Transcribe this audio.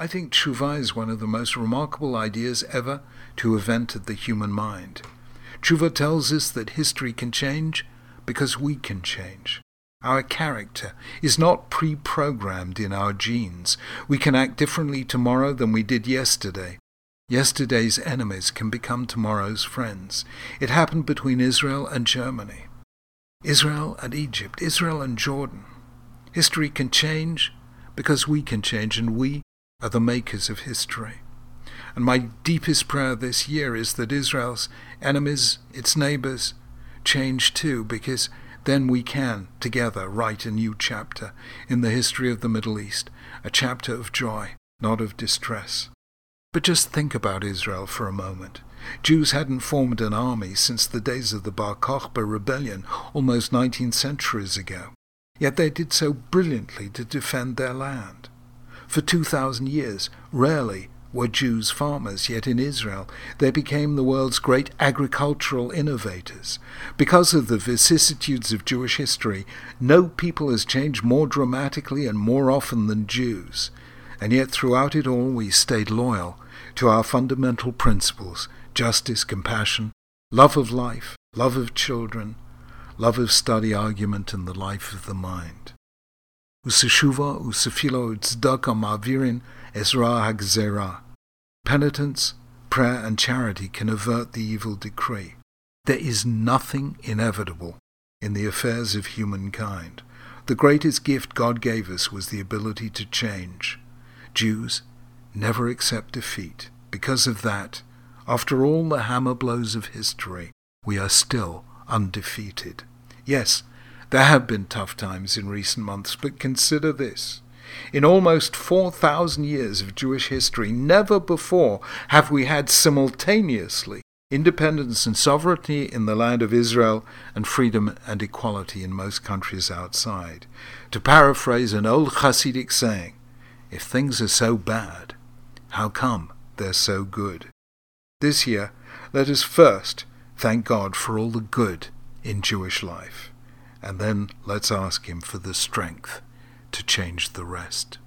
I think tshuva is one of the most remarkable ideas ever to have entered the human mind. Tshuva tells us that history can change because we can change. Our character is not pre-programmed in our genes. We can act differently tomorrow than we did yesterday. Yesterday's enemies can become tomorrow's friends. It happened between Israel and Germany. Israel and Egypt, Israel and Jordan. History can change because we can change, and we are the makers of history. And my deepest prayer this year is that Israel's enemies, its neighbors, change too, because then we can, together, write a new chapter in the history of the Middle East, a chapter of joy, not of distress. But just think about Israel for a moment. Jews hadn't formed an army since the days of the Bar Kokhba rebellion almost 19 centuries ago. Yet they did so brilliantly to defend their land. For 2,000 years, rarely were Jews farmers, yet in Israel they became the world's great agricultural innovators. Because of the vicissitudes of Jewish history, no people has changed more dramatically and more often than Jews. And yet throughout it all we stayed loyal to our fundamental principles justice, compassion, love of life, love of children, love of study, argument, and the life of the mind. Useshuva usefilo tzedakah ma'avirin Ezra Hagzera. Penitence, prayer, and charity can avert the evil decree. There is nothing inevitable in the affairs of humankind. The greatest gift God gave us was the ability to change. Jews never accept defeat. Because of that, after all the hammer blows of history, we are still undefeated. Yes, there have been tough times in recent months, but consider this. In almost 4,000 years of Jewish history, never before have we had simultaneously independence and sovereignty in the land of Israel and freedom and equality in most countries outside. To paraphrase an old Hasidic saying, if things are so bad, how come they're so good? This year, let us first thank God for all the good in Jewish life, and then let's ask Him for the strength to change the rest.